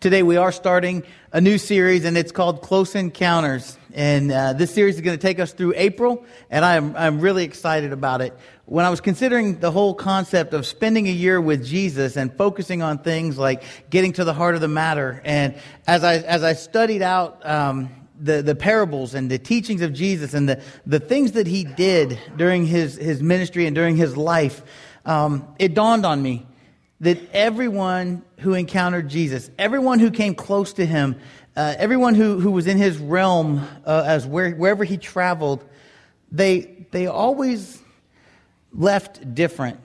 Today we are starting a new series and it's called Close Encounters. And uh, this series is going to take us through April and I'm, I'm really excited about it. When I was considering the whole concept of spending a year with Jesus and focusing on things like getting to the heart of the matter and as I, as I studied out, um, the, the parables and the teachings of Jesus and the, the things that he did during his, his ministry and during his life, um, it dawned on me that everyone who encountered Jesus, everyone who came close to him, uh, everyone who, who was in his realm uh, as where, wherever he traveled, they, they always left different.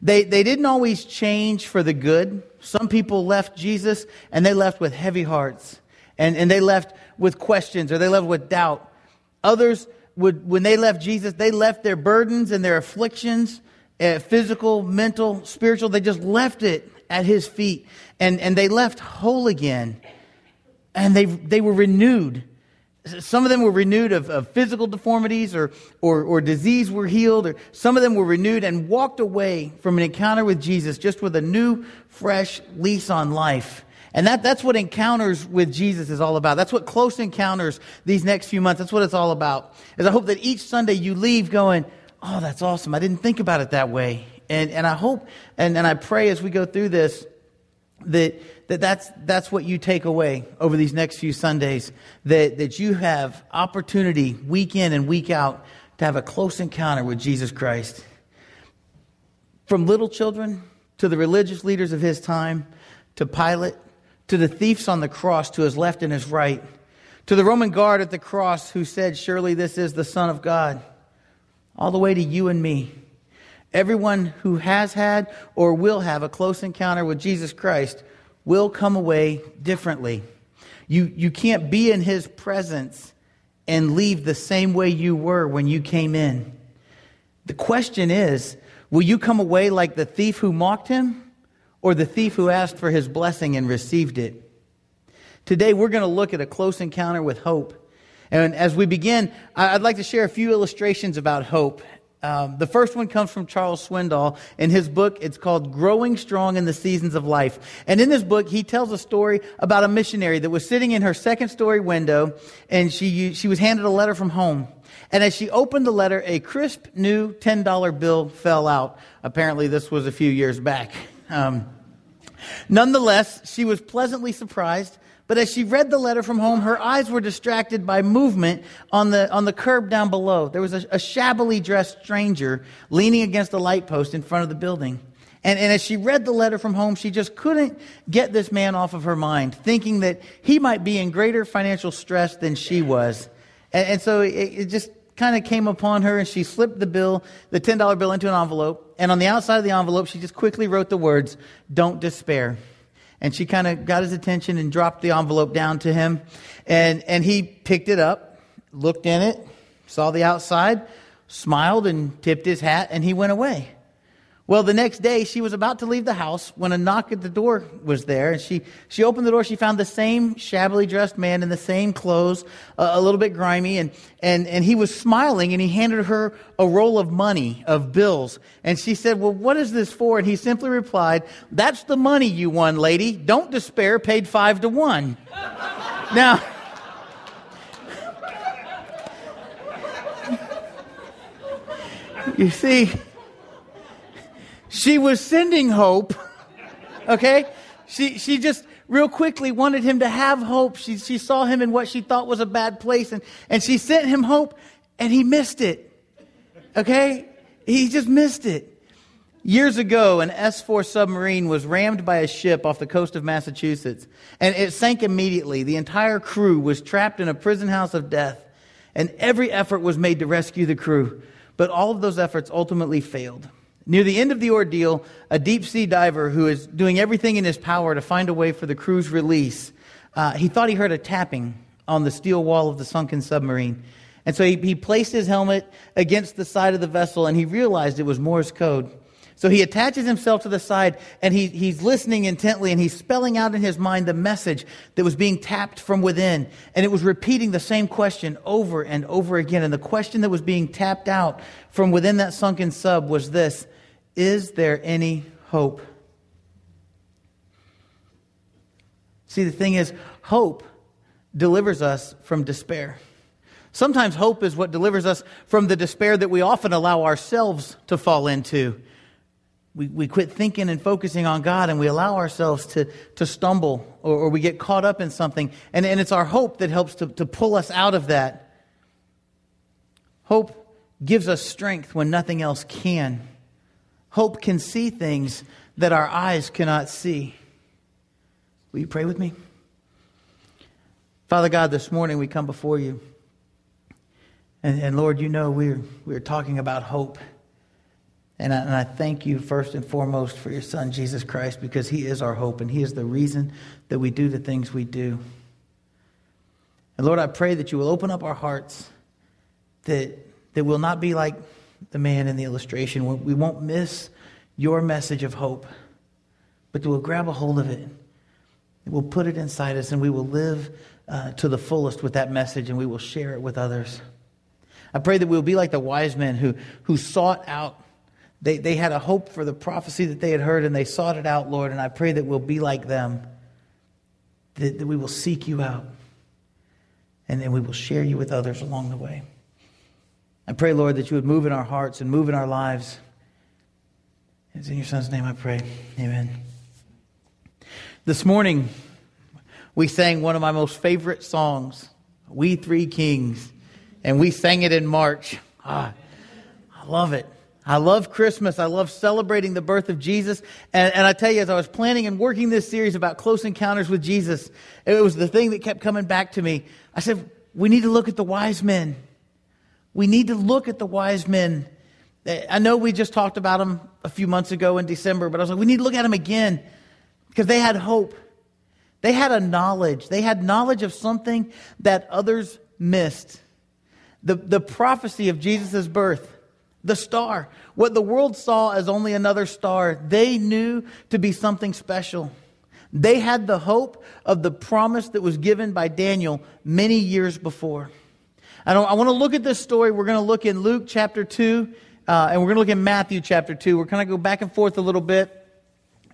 They, they didn't always change for the good. Some people left Jesus and they left with heavy hearts and, and they left with questions or they left with doubt. Others would, when they left Jesus, they left their burdens and their afflictions uh, physical, mental, spiritual. They just left it at his feet and, and they left whole again. And they, they were renewed. Some of them were renewed of, of physical deformities or, or, or disease were healed, or some of them were renewed and walked away from an encounter with Jesus just with a new, fresh lease on life. And that, that's what encounters with Jesus is all about. That's what close encounters these next few months, that's what it's all about. Is I hope that each Sunday you leave going, oh, that's awesome. I didn't think about it that way. And, and I hope and, and I pray as we go through this that, that that's, that's what you take away over these next few Sundays, that, that you have opportunity week in and week out to have a close encounter with Jesus Christ. From little children to the religious leaders of his time, to Pilate, to the thieves on the cross to his left and his right, to the Roman guard at the cross who said, Surely this is the Son of God all the way to you and me. Everyone who has had or will have a close encounter with Jesus Christ will come away differently. You, you can't be in his presence and leave the same way you were when you came in. The question is will you come away like the thief who mocked him or the thief who asked for his blessing and received it? Today, we're going to look at a close encounter with hope. And as we begin, I'd like to share a few illustrations about hope. Um, the first one comes from Charles Swindoll. In his book, it's called Growing Strong in the Seasons of Life. And in this book, he tells a story about a missionary that was sitting in her second story window and she, she was handed a letter from home. And as she opened the letter, a crisp new $10 bill fell out. Apparently, this was a few years back. Um, nonetheless, she was pleasantly surprised but as she read the letter from home, her eyes were distracted by movement on the, on the curb down below. There was a, a shabbily dressed stranger leaning against a light post in front of the building. And, and as she read the letter from home, she just couldn't get this man off of her mind, thinking that he might be in greater financial stress than she was. And, and so it, it just kind of came upon her, and she slipped the bill, the $10 bill, into an envelope. And on the outside of the envelope, she just quickly wrote the words, Don't despair and she kind of got his attention and dropped the envelope down to him. And, and he picked it up, looked in it, saw the outside, smiled and tipped his hat, and he went away. Well, the next day, she was about to leave the house when a knock at the door was there. And she, she opened the door. She found the same shabbily dressed man in the same clothes, a little bit grimy. And, and, and he was smiling and he handed her a roll of money, of bills. And she said, Well, what is this for? And he simply replied, That's the money you won, lady. Don't despair, paid five to one. now, you see, she was sending hope. Okay? She, she just real quickly wanted him to have hope. She, she saw him in what she thought was a bad place and, and she sent him hope and he missed it. Okay? He just missed it. Years ago, an S 4 submarine was rammed by a ship off the coast of Massachusetts, and it sank immediately. The entire crew was trapped in a prison house of death, and every effort was made to rescue the crew. But all of those efforts ultimately failed. Near the end of the ordeal, a deep sea diver who is doing everything in his power to find a way for the crew's release, uh, he thought he heard a tapping on the steel wall of the sunken submarine. And so he, he placed his helmet against the side of the vessel and he realized it was Morse code. So he attaches himself to the side and he, he's listening intently and he's spelling out in his mind the message that was being tapped from within. And it was repeating the same question over and over again. And the question that was being tapped out from within that sunken sub was this is there any hope? See, the thing is, hope delivers us from despair. Sometimes hope is what delivers us from the despair that we often allow ourselves to fall into. We, we quit thinking and focusing on God and we allow ourselves to, to stumble or, or we get caught up in something. And, and it's our hope that helps to, to pull us out of that. Hope gives us strength when nothing else can. Hope can see things that our eyes cannot see. Will you pray with me? Father God, this morning we come before you. And, and Lord, you know we're, we're talking about hope. And I, and I thank you first and foremost for your Son, Jesus Christ, because he is our hope and he is the reason that we do the things we do. And Lord, I pray that you will open up our hearts, that, that will not be like the man in the illustration. We won't miss your message of hope, but we'll grab a hold of it. We'll put it inside us and we will live uh, to the fullest with that message and we will share it with others. I pray that we'll be like the wise men who, who sought out, they, they had a hope for the prophecy that they had heard and they sought it out, Lord. And I pray that we'll be like them, that, that we will seek you out and then we will share you with others along the way. I pray, Lord, that you would move in our hearts and move in our lives. It's in your son's name I pray. Amen. This morning, we sang one of my most favorite songs, We Three Kings, and we sang it in March. Ah, I love it. I love Christmas. I love celebrating the birth of Jesus. And, and I tell you, as I was planning and working this series about close encounters with Jesus, it was the thing that kept coming back to me. I said, we need to look at the wise men. We need to look at the wise men I know we just talked about them a few months ago in December, but I was like, we need to look at them again because they had hope. They had a knowledge. They had knowledge of something that others missed. The, the prophecy of Jesus' birth, the star, what the world saw as only another star, they knew to be something special. They had the hope of the promise that was given by Daniel many years before. I, I want to look at this story. We're going to look in Luke chapter 2 uh, and we're going to look in Matthew chapter 2. We're going to go back and forth a little bit.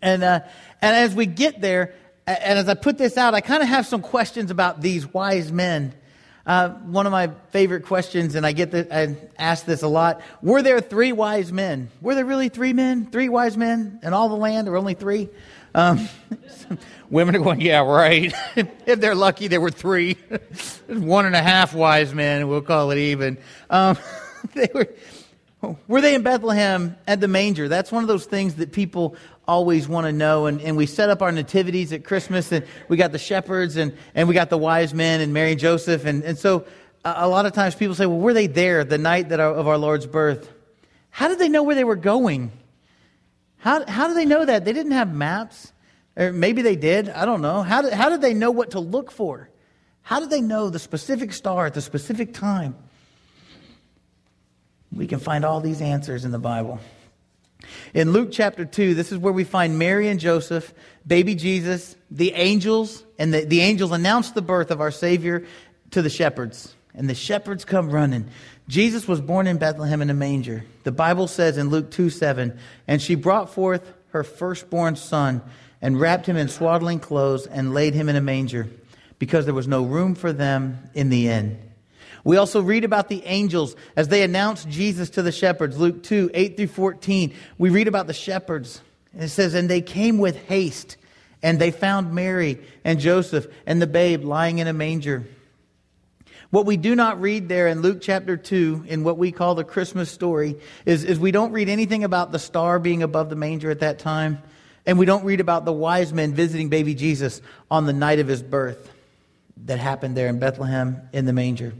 And, uh, and as we get there, and as I put this out, I kind of have some questions about these wise men. Uh, one of my favorite questions, and I get this, I ask this a lot. Were there three wise men? Were there really three men? Three wise men in all the land? There were only three? Um, women are going, yeah, right. if they're lucky, there were three. One and a half wise men, we'll call it even. Um, they were, were they in Bethlehem at the manger? That's one of those things that people always want to know. And, and we set up our nativities at Christmas, and we got the shepherds, and, and we got the wise men, and Mary and Joseph. And, and so a, a lot of times people say, well, were they there the night that our, of our Lord's birth? How did they know where they were going? How, how did they know that? They didn't have maps. Or maybe they did. I don't know. How did, how did they know what to look for? How did they know the specific star at the specific time? We can find all these answers in the Bible. In Luke chapter 2, this is where we find Mary and Joseph, baby Jesus, the angels, and the, the angels announce the birth of our Savior to the shepherds. And the shepherds come running. Jesus was born in Bethlehem in a manger. The Bible says in Luke 2 7, and she brought forth her firstborn son and wrapped him in swaddling clothes and laid him in a manger because there was no room for them in the inn. We also read about the angels as they announced Jesus to the shepherds. Luke 2, 8 through 14. We read about the shepherds. It says, And they came with haste, and they found Mary and Joseph and the babe lying in a manger. What we do not read there in Luke chapter 2, in what we call the Christmas story, is, is we don't read anything about the star being above the manger at that time. And we don't read about the wise men visiting baby Jesus on the night of his birth that happened there in Bethlehem in the manger.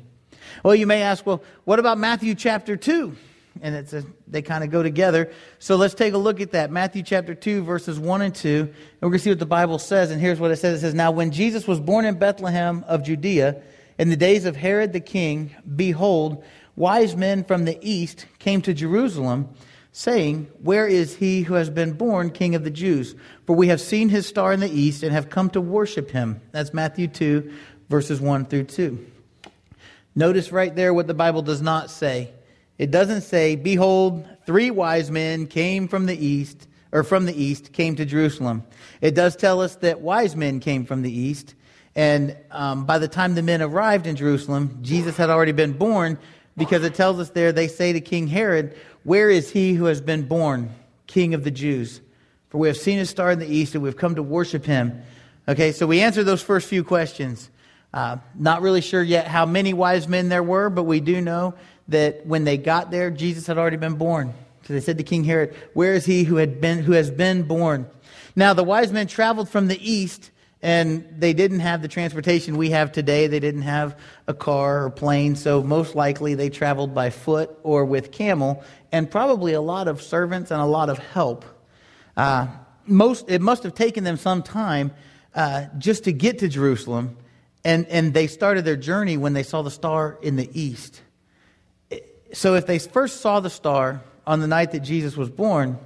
Well, you may ask, well, what about Matthew chapter 2? And it's a, they kind of go together. So let's take a look at that. Matthew chapter 2, verses 1 and 2. And we're going to see what the Bible says. And here's what it says It says, Now, when Jesus was born in Bethlehem of Judea, in the days of Herod the king, behold, wise men from the east came to Jerusalem, saying, Where is he who has been born king of the Jews? For we have seen his star in the east and have come to worship him. That's Matthew 2, verses 1 through 2. Notice right there what the Bible does not say. It doesn't say, Behold, three wise men came from the east, or from the east, came to Jerusalem. It does tell us that wise men came from the east. And um, by the time the men arrived in Jerusalem, Jesus had already been born because it tells us there they say to King Herod, Where is he who has been born, King of the Jews? For we have seen his star in the east and we've come to worship him. Okay, so we answered those first few questions. Uh, not really sure yet how many wise men there were, but we do know that when they got there, Jesus had already been born. So they said to King Herod, Where is he who, had been, who has been born? Now, the wise men traveled from the east, and they didn't have the transportation we have today. They didn't have a car or plane, so most likely they traveled by foot or with camel, and probably a lot of servants and a lot of help. Uh, most, it must have taken them some time uh, just to get to Jerusalem, and, and they started their journey when they saw the star in the east. So if they first saw the star on the night that Jesus was born,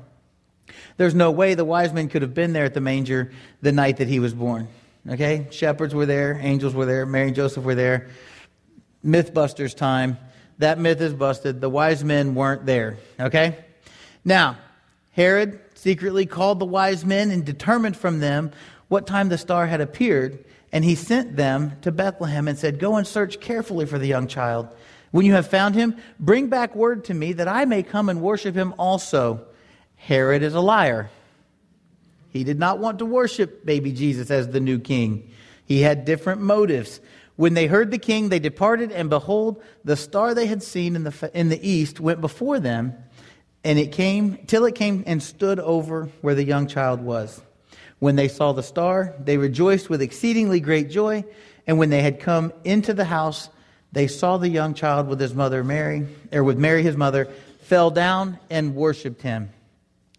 there's no way the wise men could have been there at the manger the night that he was born. Okay? Shepherds were there, angels were there, Mary and Joseph were there. Mythbusters time. That myth is busted. The wise men weren't there. Okay? Now, Herod secretly called the wise men and determined from them what time the star had appeared, and he sent them to Bethlehem and said, Go and search carefully for the young child. When you have found him, bring back word to me that I may come and worship him also. Herod is a liar. He did not want to worship baby Jesus as the new king. He had different motives. When they heard the king, they departed, and behold, the star they had seen in the, in the east went before them, and it came till it came and stood over where the young child was. When they saw the star, they rejoiced with exceedingly great joy. And when they had come into the house, they saw the young child with his mother Mary, or with Mary his mother, fell down and worshipped him.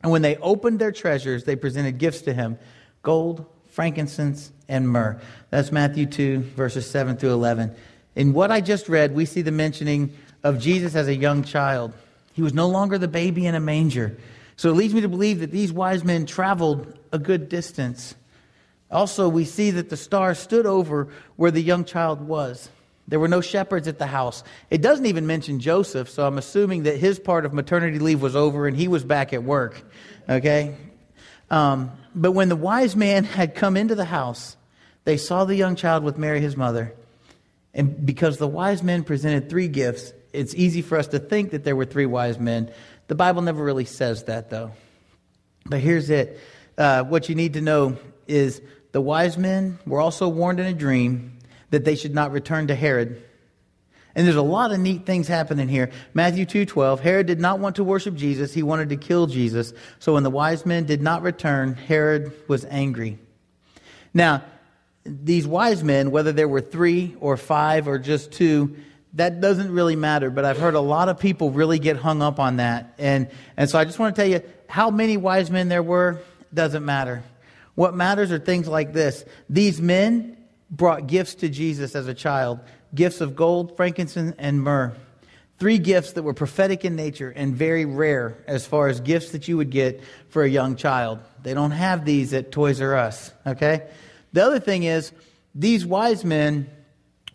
And when they opened their treasures, they presented gifts to him gold, frankincense, and myrrh. That's Matthew 2, verses 7 through 11. In what I just read, we see the mentioning of Jesus as a young child. He was no longer the baby in a manger. So it leads me to believe that these wise men traveled a good distance. Also, we see that the star stood over where the young child was. There were no shepherds at the house. It doesn't even mention Joseph, so I'm assuming that his part of maternity leave was over and he was back at work. Okay? Um, but when the wise man had come into the house, they saw the young child with Mary, his mother. And because the wise men presented three gifts, it's easy for us to think that there were three wise men. The Bible never really says that, though. But here's it uh, what you need to know is the wise men were also warned in a dream that they should not return to Herod. And there's a lot of neat things happening here. Matthew 2:12, Herod did not want to worship Jesus, he wanted to kill Jesus. So when the wise men did not return, Herod was angry. Now, these wise men, whether there were 3 or 5 or just 2, that doesn't really matter, but I've heard a lot of people really get hung up on that. And and so I just want to tell you how many wise men there were doesn't matter. What matters are things like this. These men brought gifts to Jesus as a child gifts of gold, frankincense, and myrrh. Three gifts that were prophetic in nature and very rare as far as gifts that you would get for a young child. They don't have these at Toys R Us, okay? The other thing is, these wise men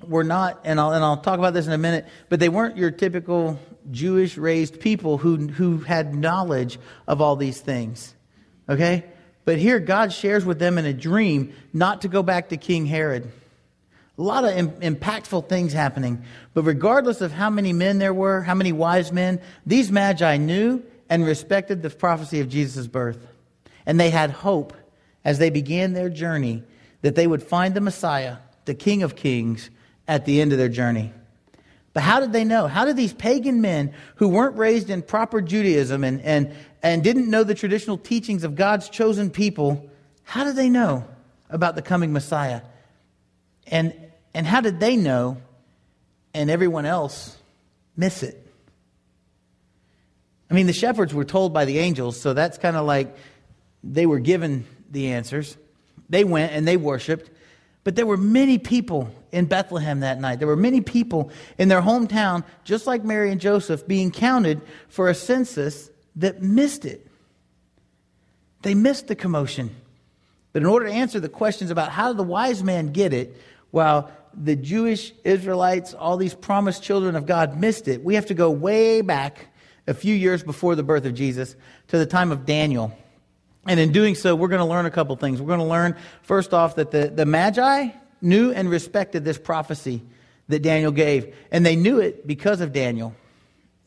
were not, and I'll, and I'll talk about this in a minute, but they weren't your typical Jewish raised people who, who had knowledge of all these things, okay? But here, God shares with them in a dream not to go back to King Herod. A lot of Im- impactful things happening. But regardless of how many men there were, how many wise men, these magi knew and respected the prophecy of Jesus' birth. And they had hope as they began their journey that they would find the Messiah, the King of Kings, at the end of their journey. But how did they know? How did these pagan men who weren't raised in proper Judaism and, and, and didn't know the traditional teachings of God's chosen people, how did they know about the coming Messiah? And, and how did they know and everyone else miss it? I mean, the shepherds were told by the angels, so that's kind of like they were given the answers. They went and they worshiped. But there were many people in Bethlehem that night. There were many people in their hometown, just like Mary and Joseph, being counted for a census that missed it. They missed the commotion. But in order to answer the questions about how did the wise man get it, while the Jewish Israelites, all these promised children of God missed it, we have to go way back a few years before the birth of Jesus to the time of Daniel. And in doing so, we're going to learn a couple things. We're going to learn, first off, that the, the Magi knew and respected this prophecy that Daniel gave. And they knew it because of Daniel.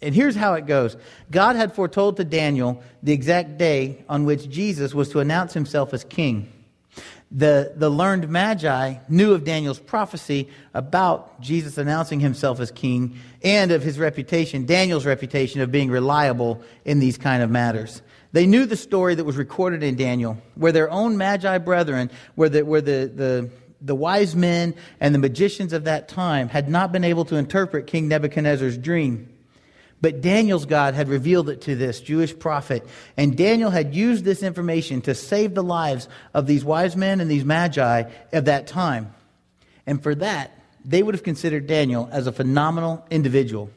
And here's how it goes God had foretold to Daniel the exact day on which Jesus was to announce himself as king. The, the learned Magi knew of Daniel's prophecy about Jesus announcing himself as king and of his reputation, Daniel's reputation of being reliable in these kind of matters. They knew the story that was recorded in Daniel, where their own Magi brethren, where the, where the, the, the wise men and the magicians of that time had not been able to interpret King Nebuchadnezzar's dream. But Daniel's God had revealed it to this Jewish prophet, and Daniel had used this information to save the lives of these wise men and these magi of that time. And for that, they would have considered Daniel as a phenomenal individual,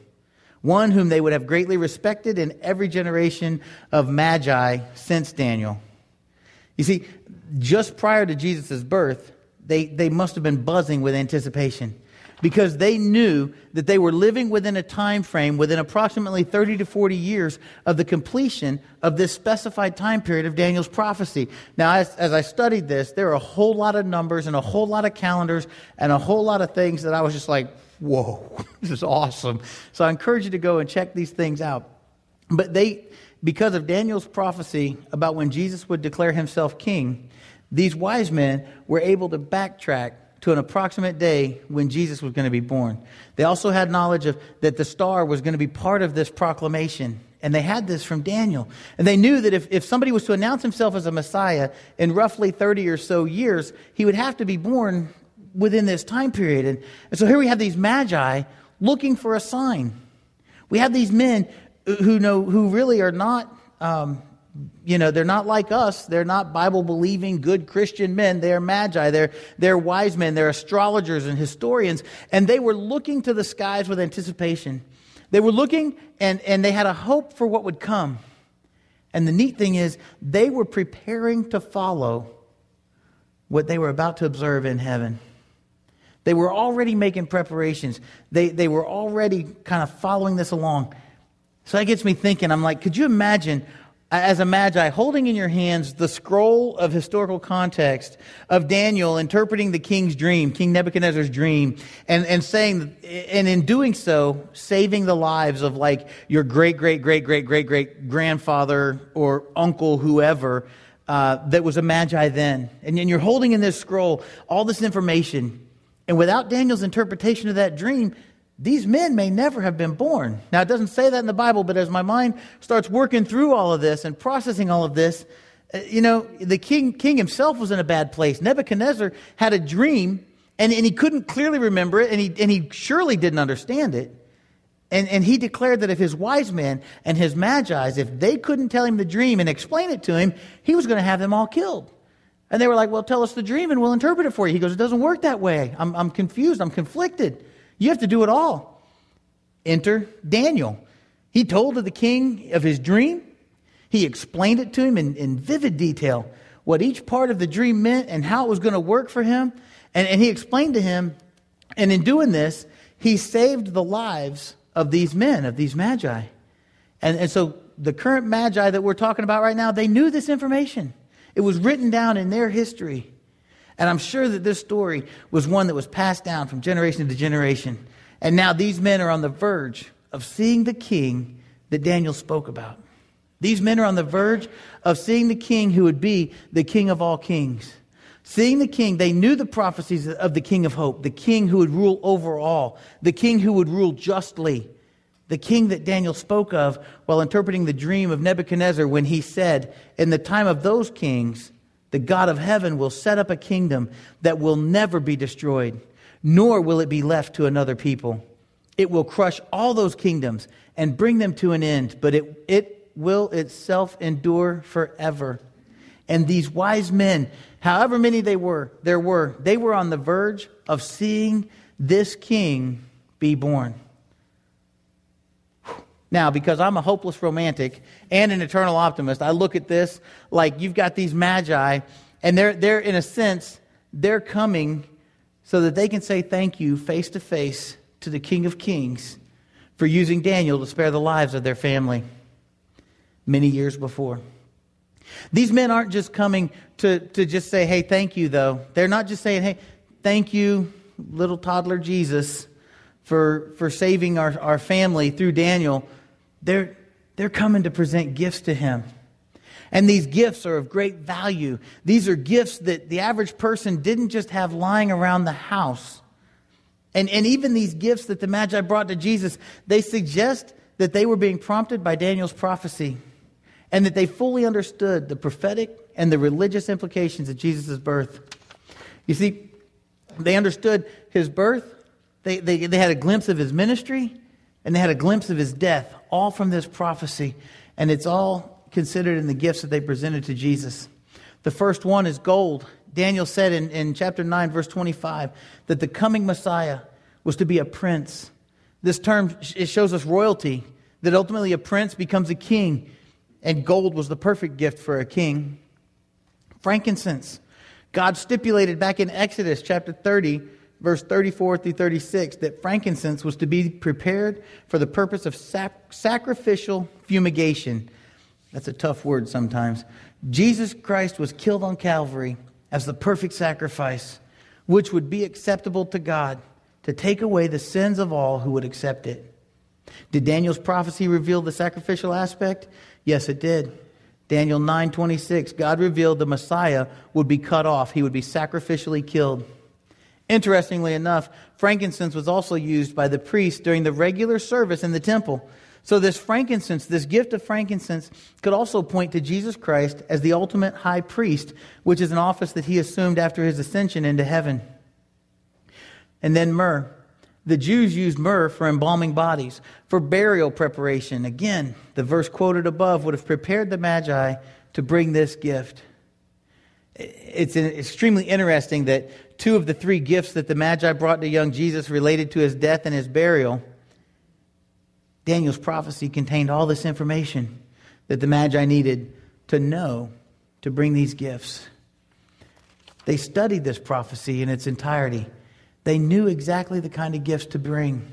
one whom they would have greatly respected in every generation of magi since Daniel. You see, just prior to Jesus' birth, they, they must have been buzzing with anticipation because they knew that they were living within a time frame within approximately 30 to 40 years of the completion of this specified time period of Daniel's prophecy. Now, as, as I studied this, there are a whole lot of numbers and a whole lot of calendars and a whole lot of things that I was just like, whoa, this is awesome. So I encourage you to go and check these things out. But they, because of Daniel's prophecy about when Jesus would declare himself king, these wise men were able to backtrack to an approximate day when Jesus was going to be born. They also had knowledge of that the star was going to be part of this proclamation. And they had this from Daniel. And they knew that if, if somebody was to announce himself as a Messiah in roughly 30 or so years, he would have to be born within this time period. And, and so here we have these magi looking for a sign. We have these men who know who really are not um, you know, they're not like us. They're not Bible believing, good Christian men. They're magi. They're, they're wise men. They're astrologers and historians. And they were looking to the skies with anticipation. They were looking and, and they had a hope for what would come. And the neat thing is, they were preparing to follow what they were about to observe in heaven. They were already making preparations. They, they were already kind of following this along. So that gets me thinking. I'm like, could you imagine as a magi, holding in your hands the scroll of historical context of Daniel interpreting the king's dream, King Nebuchadnezzar's dream, and, and saying, and in doing so, saving the lives of like your great, great, great, great, great, great grandfather or uncle, whoever, uh, that was a magi then. And, and you're holding in this scroll all this information. And without Daniel's interpretation of that dream, these men may never have been born. Now, it doesn't say that in the Bible, but as my mind starts working through all of this and processing all of this, uh, you know, the king, king himself was in a bad place. Nebuchadnezzar had a dream, and, and he couldn't clearly remember it, and he, and he surely didn't understand it. And, and he declared that if his wise men and his magi's, if they couldn't tell him the dream and explain it to him, he was going to have them all killed. And they were like, well, tell us the dream and we'll interpret it for you. He goes, it doesn't work that way. I'm, I'm confused. I'm conflicted. You have to do it all. Enter Daniel. He told the king of his dream. He explained it to him in, in vivid detail what each part of the dream meant and how it was going to work for him. And, and he explained to him, and in doing this, he saved the lives of these men, of these magi. And, and so the current magi that we're talking about right now, they knew this information. It was written down in their history. And I'm sure that this story was one that was passed down from generation to generation. And now these men are on the verge of seeing the king that Daniel spoke about. These men are on the verge of seeing the king who would be the king of all kings. Seeing the king, they knew the prophecies of the king of hope, the king who would rule over all, the king who would rule justly, the king that Daniel spoke of while interpreting the dream of Nebuchadnezzar when he said, In the time of those kings, the God of heaven will set up a kingdom that will never be destroyed, nor will it be left to another people. It will crush all those kingdoms and bring them to an end, but it, it will itself endure forever. And these wise men, however many they were, there were, they were on the verge of seeing this king be born. Now, because I'm a hopeless romantic and an eternal optimist, I look at this like you've got these magi, and they're, they're in a sense, they're coming so that they can say thank you face to face to the King of Kings for using Daniel to spare the lives of their family many years before. These men aren't just coming to, to just say, hey, thank you, though. They're not just saying, hey, thank you, little toddler Jesus, for, for saving our, our family through Daniel. They're, they're coming to present gifts to him. And these gifts are of great value. These are gifts that the average person didn't just have lying around the house. And, and even these gifts that the Magi brought to Jesus, they suggest that they were being prompted by Daniel's prophecy and that they fully understood the prophetic and the religious implications of Jesus' birth. You see, they understood his birth, they, they, they had a glimpse of his ministry, and they had a glimpse of his death, all from this prophecy. And it's all considered in the gifts that they presented to Jesus. The first one is gold. Daniel said in, in chapter 9, verse 25, that the coming Messiah was to be a prince. This term it shows us royalty, that ultimately a prince becomes a king and gold was the perfect gift for a king. Frankincense. God stipulated back in Exodus chapter 30, verse 34 through 36, that frankincense was to be prepared for the purpose of sac- sacrificial fumigation. That's a tough word sometimes. Jesus Christ was killed on Calvary as the perfect sacrifice, which would be acceptable to God to take away the sins of all who would accept it. Did Daniel's prophecy reveal the sacrificial aspect? Yes, it did. Daniel 9:26, God revealed the Messiah would be cut off, he would be sacrificially killed. Interestingly enough, frankincense was also used by the priests during the regular service in the temple. So this frankincense, this gift of frankincense could also point to Jesus Christ as the ultimate high priest, which is an office that he assumed after his ascension into heaven. And then myrrh. The Jews used myrrh for embalming bodies, for burial preparation. Again, the verse quoted above would have prepared the Magi to bring this gift. It's extremely interesting that two of the three gifts that the Magi brought to young Jesus related to his death and his burial. Daniel's prophecy contained all this information that the Magi needed to know to bring these gifts. They studied this prophecy in its entirety. They knew exactly the kind of gifts to bring.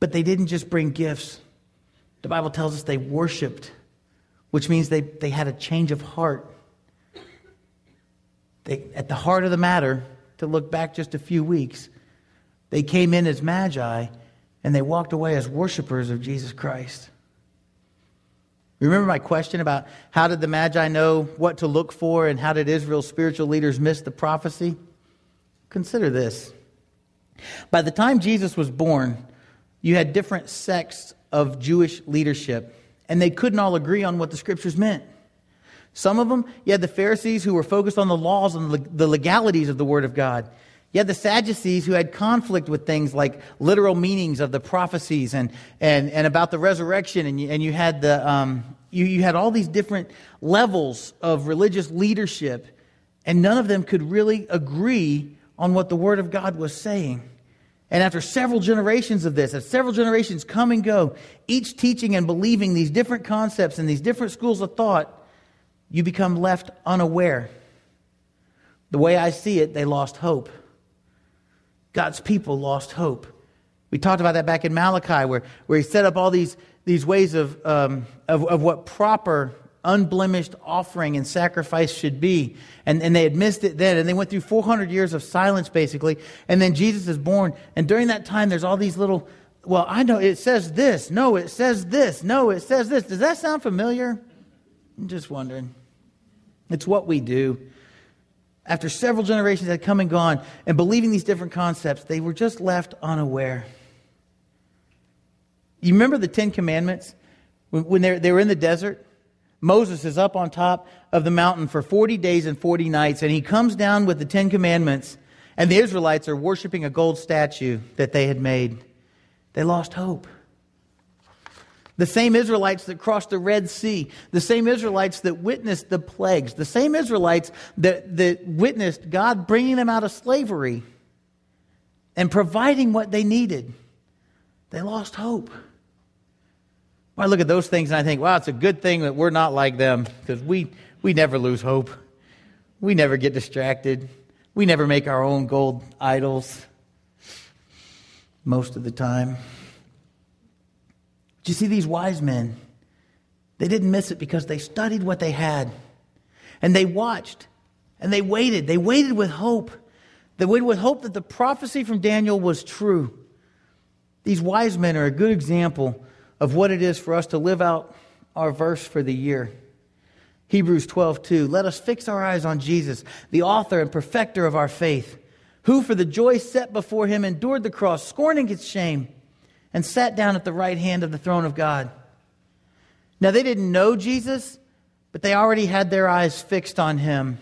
But they didn't just bring gifts. The Bible tells us they worshiped, which means they, they had a change of heart. They, at the heart of the matter, to look back just a few weeks, they came in as magi and they walked away as worshipers of Jesus Christ. Remember my question about how did the Magi know what to look for and how did Israel's spiritual leaders miss the prophecy? Consider this. By the time Jesus was born, you had different sects of Jewish leadership, and they couldn't all agree on what the scriptures meant. Some of them, you had the Pharisees who were focused on the laws and the legalities of the Word of God. You had the Sadducees who had conflict with things like literal meanings of the prophecies and, and, and about the resurrection. And you, and you had the, um, you, you had all these different levels of religious leadership, and none of them could really agree on what the Word of God was saying. And after several generations of this, as several generations come and go, each teaching and believing these different concepts and these different schools of thought, you become left unaware. The way I see it, they lost hope. God's people lost hope. We talked about that back in Malachi, where, where he set up all these, these ways of, um, of, of what proper unblemished offering and sacrifice should be. And, and they had missed it then. And they went through 400 years of silence, basically. And then Jesus is born. And during that time, there's all these little, well, I know it says this. No, it says this. No, it says this. Does that sound familiar? I'm just wondering. It's what we do. After several generations had come and gone and believing these different concepts, they were just left unaware. You remember the Ten Commandments? When they were in the desert Moses is up on top of the mountain for 40 days and 40 nights, and he comes down with the Ten Commandments, and the Israelites are worshiping a gold statue that they had made. They lost hope. The same Israelites that crossed the Red Sea, the same Israelites that witnessed the plagues, the same Israelites that, that witnessed God bringing them out of slavery and providing what they needed, they lost hope. I look at those things and I think, wow, it's a good thing that we're not like them because we, we never lose hope. We never get distracted. We never make our own gold idols most of the time. You see these wise men? They didn't miss it because they studied what they had. And they watched and they waited. They waited with hope. They waited with hope that the prophecy from Daniel was true. These wise men are a good example of what it is for us to live out our verse for the year. Hebrews 12, 2. Let us fix our eyes on Jesus, the author and perfecter of our faith, who for the joy set before him endured the cross, scorning its shame, and sat down at the right hand of the throne of God. Now, they didn't know Jesus, but they already had their eyes fixed on him.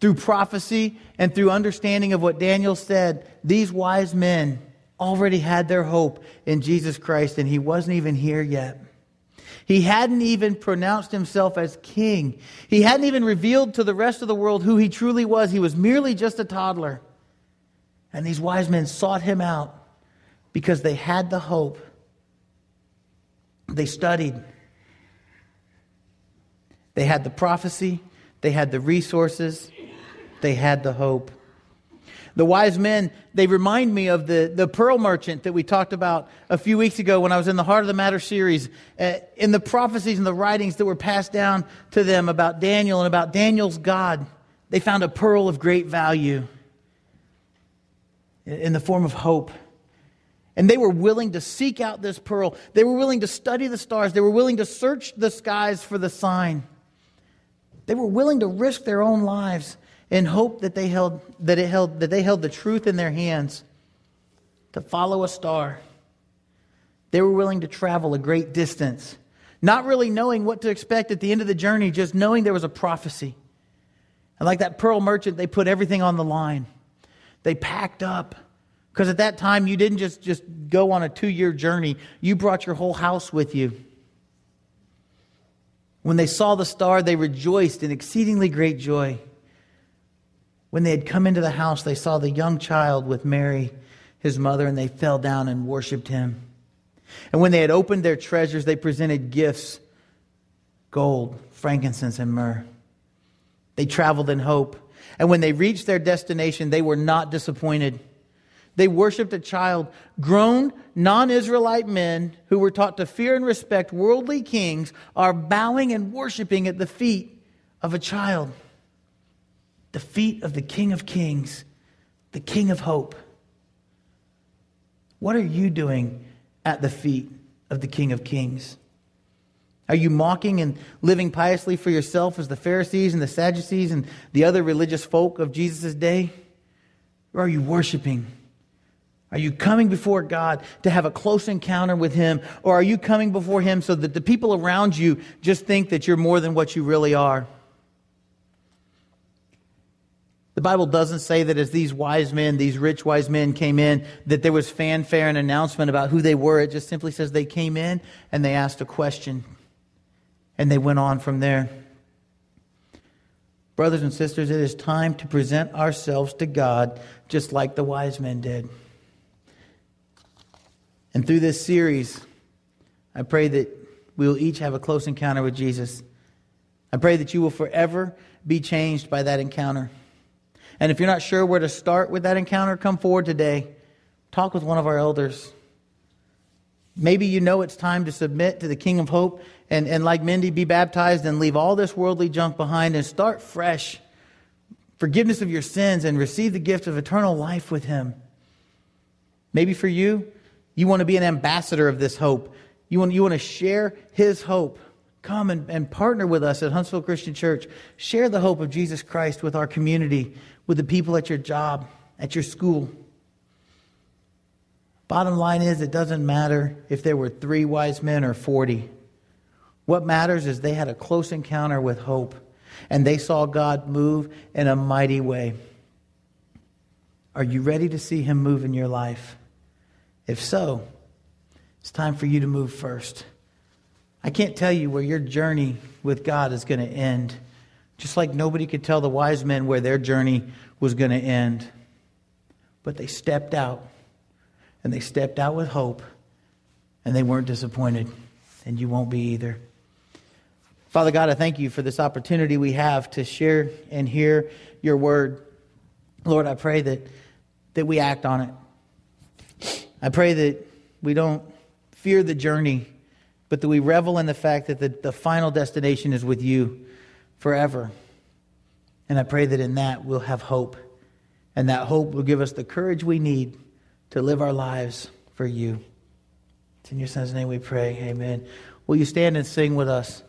Through prophecy and through understanding of what Daniel said, these wise men already had their hope in Jesus Christ, and he wasn't even here yet. He hadn't even pronounced himself as king. He hadn't even revealed to the rest of the world who he truly was. He was merely just a toddler. And these wise men sought him out because they had the hope. They studied, they had the prophecy, they had the resources, they had the hope. The wise men, they remind me of the, the pearl merchant that we talked about a few weeks ago when I was in the Heart of the Matter series. Uh, in the prophecies and the writings that were passed down to them about Daniel and about Daniel's God, they found a pearl of great value in the form of hope. And they were willing to seek out this pearl. They were willing to study the stars. They were willing to search the skies for the sign. They were willing to risk their own lives in hope that they held that it held that they held the truth in their hands to follow a star. They were willing to travel a great distance, not really knowing what to expect at the end of the journey, just knowing there was a prophecy. And like that pearl merchant, they put everything on the line. They packed up. Because at that time, you didn't just, just go on a two year journey, you brought your whole house with you. When they saw the star, they rejoiced in exceedingly great joy. When they had come into the house, they saw the young child with Mary, his mother, and they fell down and worshiped him. And when they had opened their treasures, they presented gifts gold, frankincense, and myrrh. They traveled in hope. And when they reached their destination, they were not disappointed. They worshiped a child. Grown non Israelite men who were taught to fear and respect worldly kings are bowing and worshiping at the feet of a child. The feet of the King of Kings, the King of Hope. What are you doing at the feet of the King of Kings? Are you mocking and living piously for yourself as the Pharisees and the Sadducees and the other religious folk of Jesus' day? Or are you worshiping? Are you coming before God to have a close encounter with Him? Or are you coming before Him so that the people around you just think that you're more than what you really are? The Bible doesn't say that as these wise men, these rich wise men came in, that there was fanfare and announcement about who they were. It just simply says they came in and they asked a question and they went on from there. Brothers and sisters, it is time to present ourselves to God just like the wise men did. And through this series, I pray that we will each have a close encounter with Jesus. I pray that you will forever be changed by that encounter. And if you're not sure where to start with that encounter, come forward today. Talk with one of our elders. Maybe you know it's time to submit to the King of Hope and, and like Mindy, be baptized and leave all this worldly junk behind and start fresh. Forgiveness of your sins and receive the gift of eternal life with Him. Maybe for you, you want to be an ambassador of this hope. You want, you want to share his hope. Come and, and partner with us at Huntsville Christian Church. Share the hope of Jesus Christ with our community, with the people at your job, at your school. Bottom line is, it doesn't matter if there were three wise men or 40. What matters is they had a close encounter with hope and they saw God move in a mighty way. Are you ready to see him move in your life? If so, it's time for you to move first. I can't tell you where your journey with God is going to end, just like nobody could tell the wise men where their journey was going to end. But they stepped out, and they stepped out with hope, and they weren't disappointed, and you won't be either. Father God, I thank you for this opportunity we have to share and hear your word. Lord, I pray that, that we act on it. I pray that we don't fear the journey, but that we revel in the fact that the, the final destination is with you forever. And I pray that in that we'll have hope. And that hope will give us the courage we need to live our lives for you. It's in your son's name we pray. Amen. Will you stand and sing with us?